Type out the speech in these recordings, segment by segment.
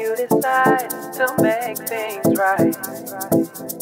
you decide to make things right.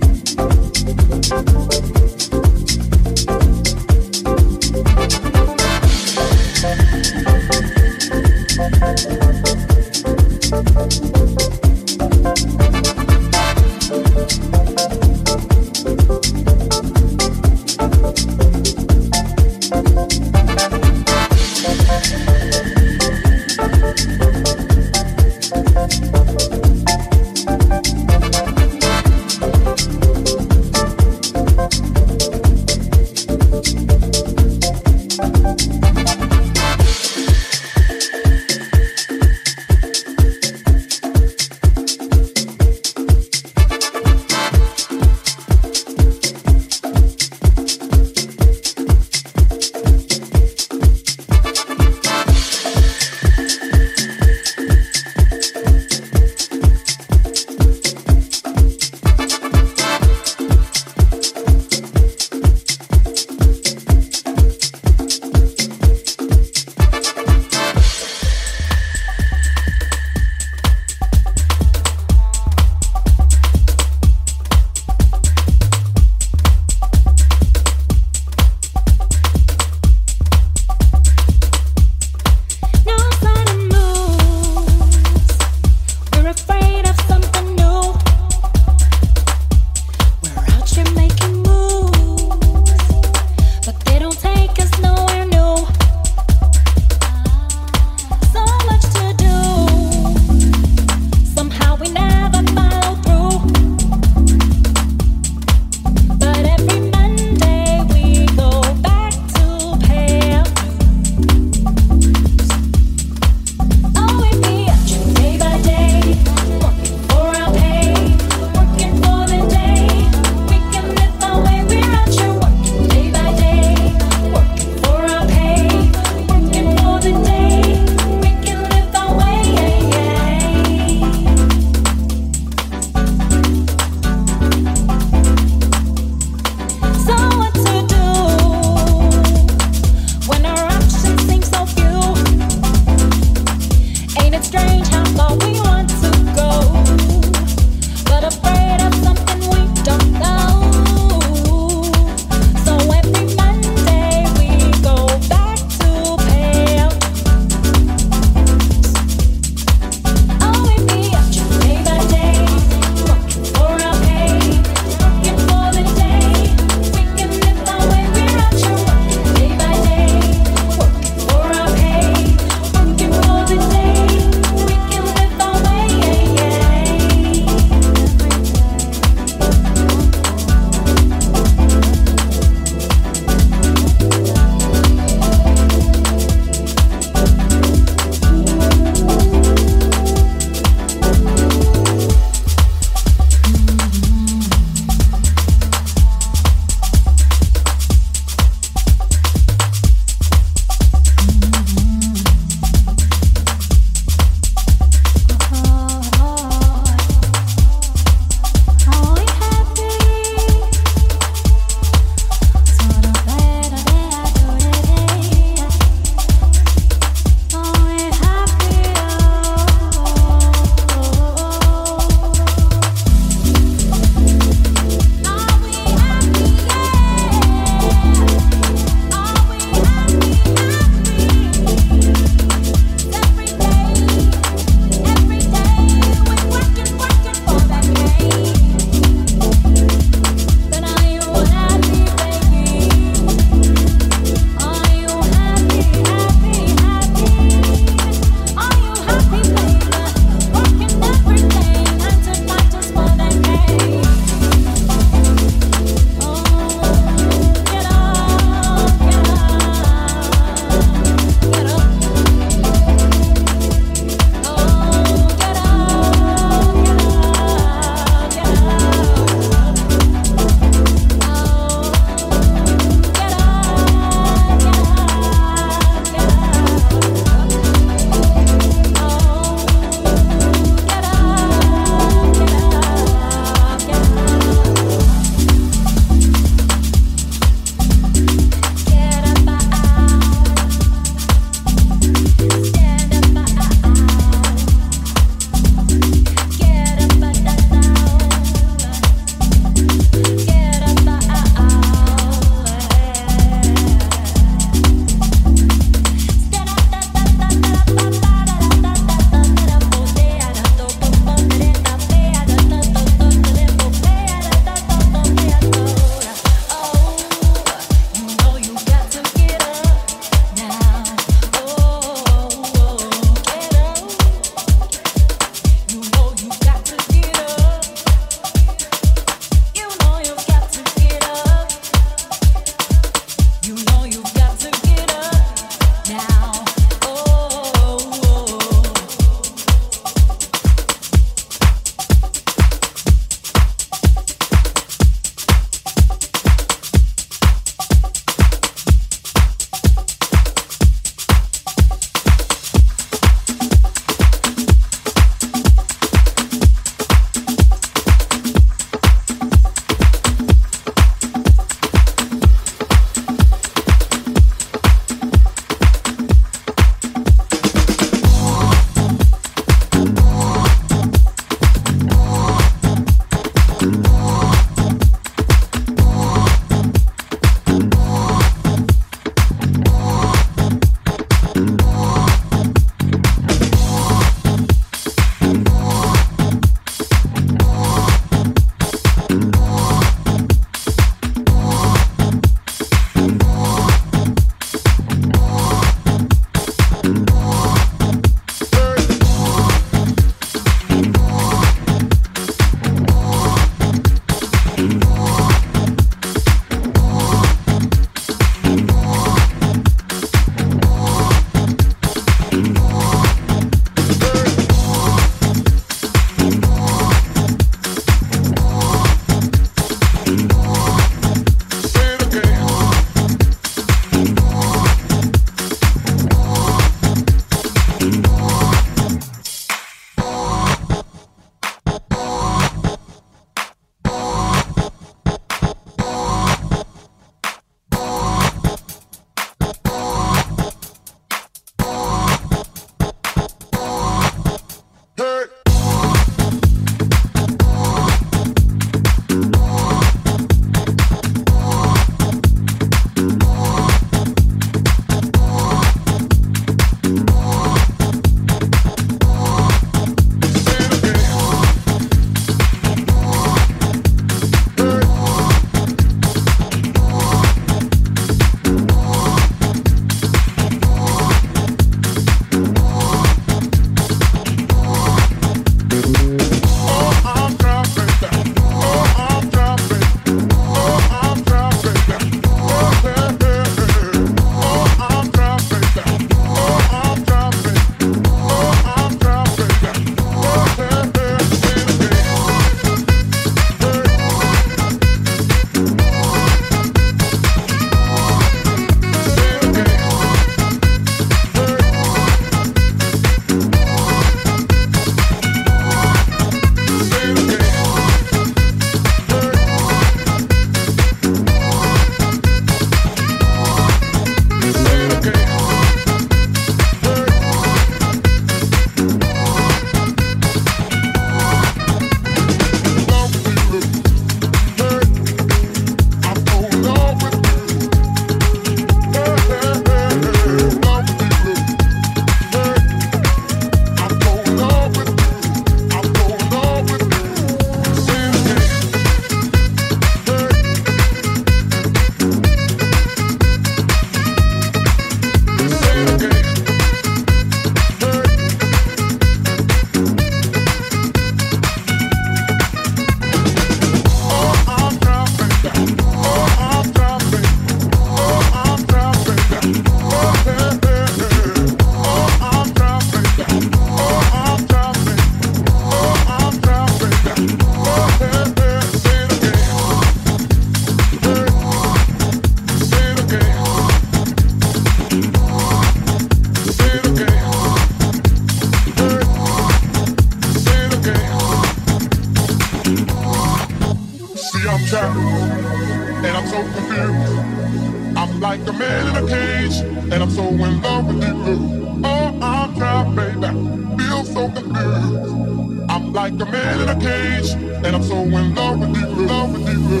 I'm like a man in a cage, and I'm so in love with you, love with you.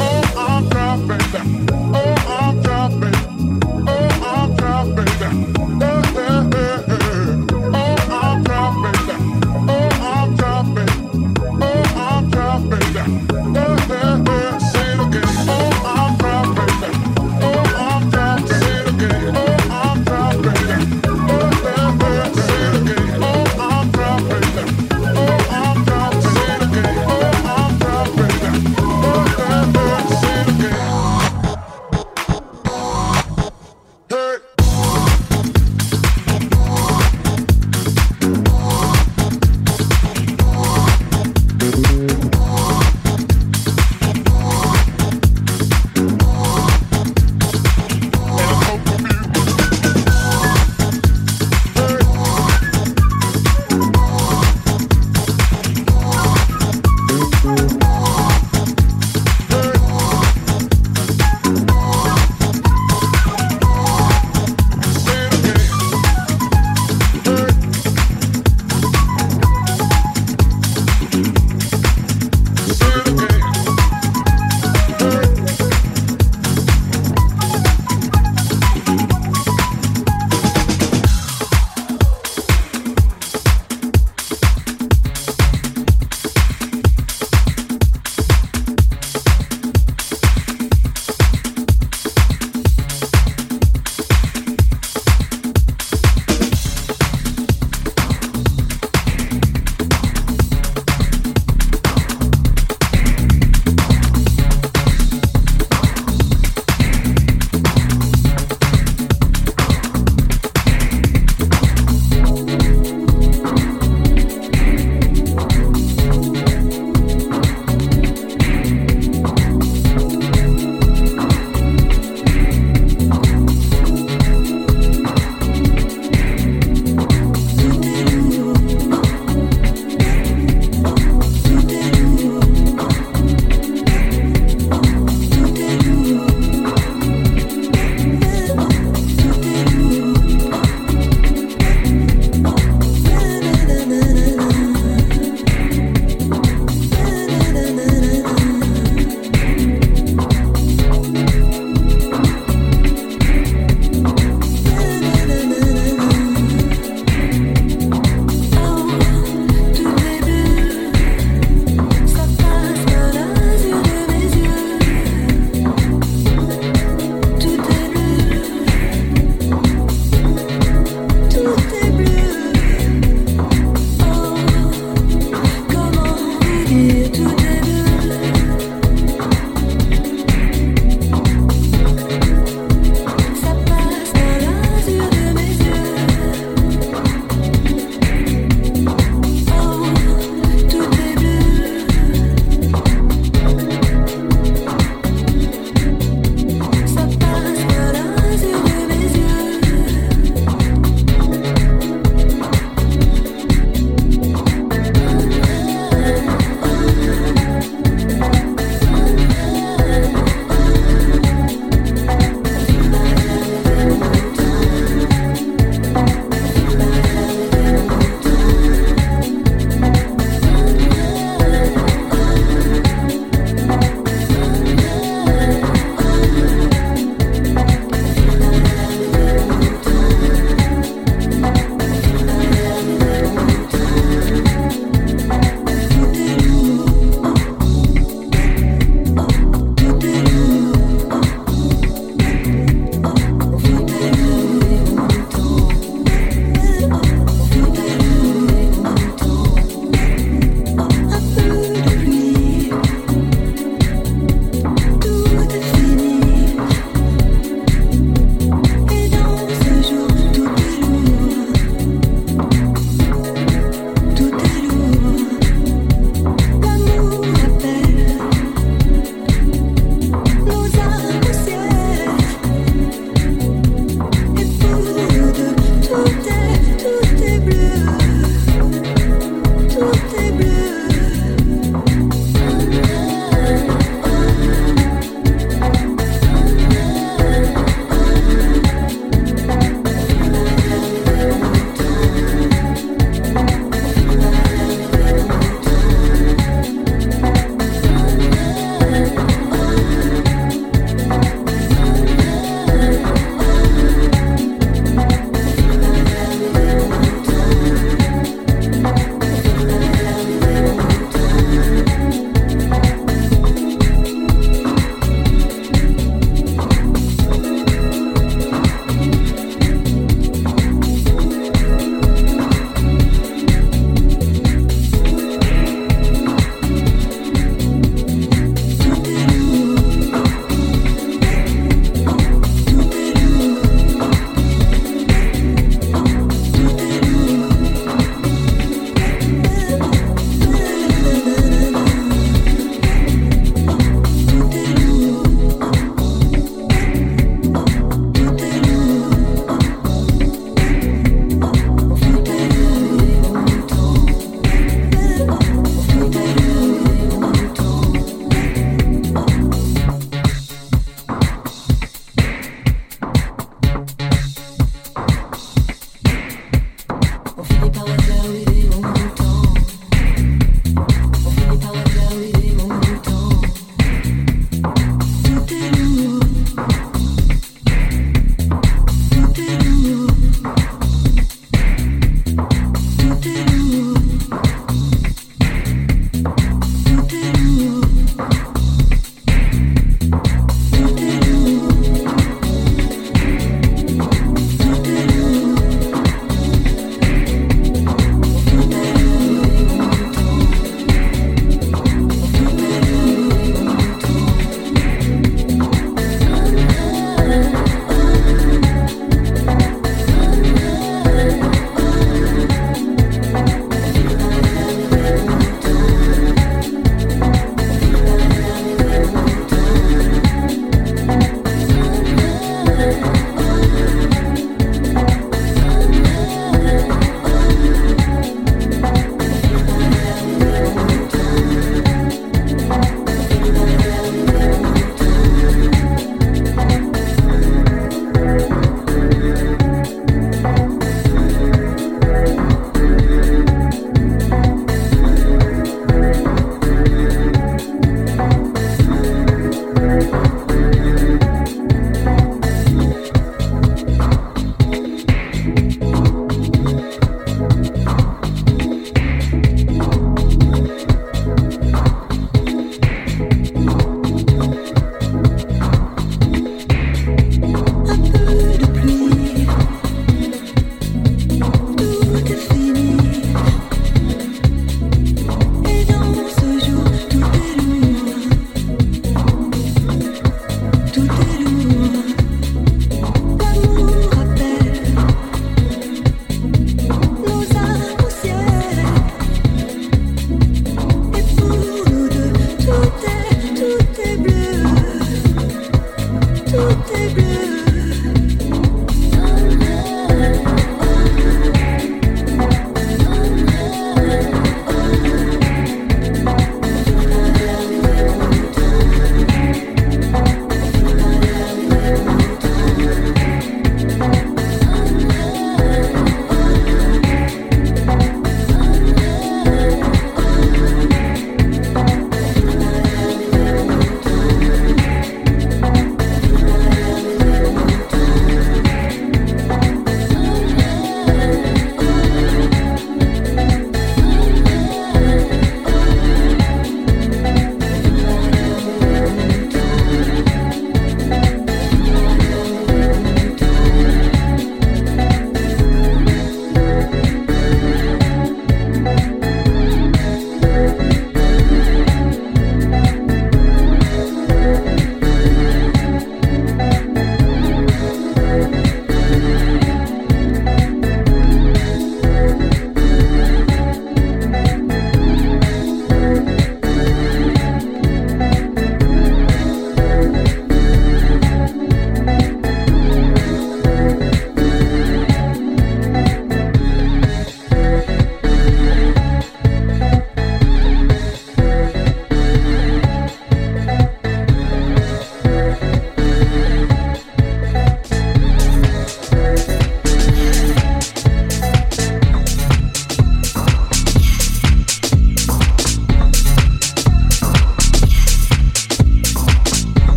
Oh, I'm driving, oh, I'm driving.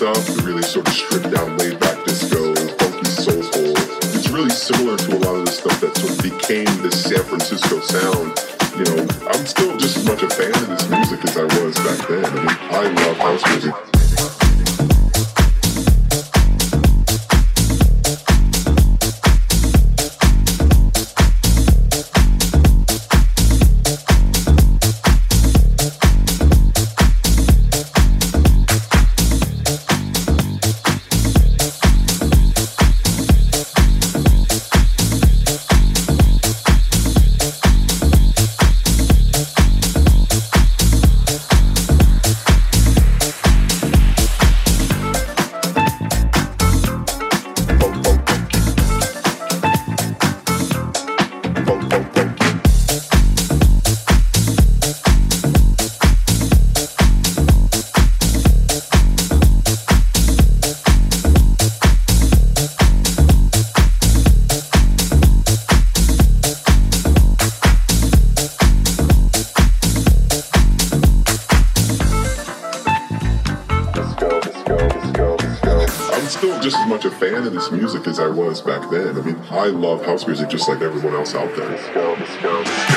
Back I love house music just like everyone else out there. Let's go, let's go.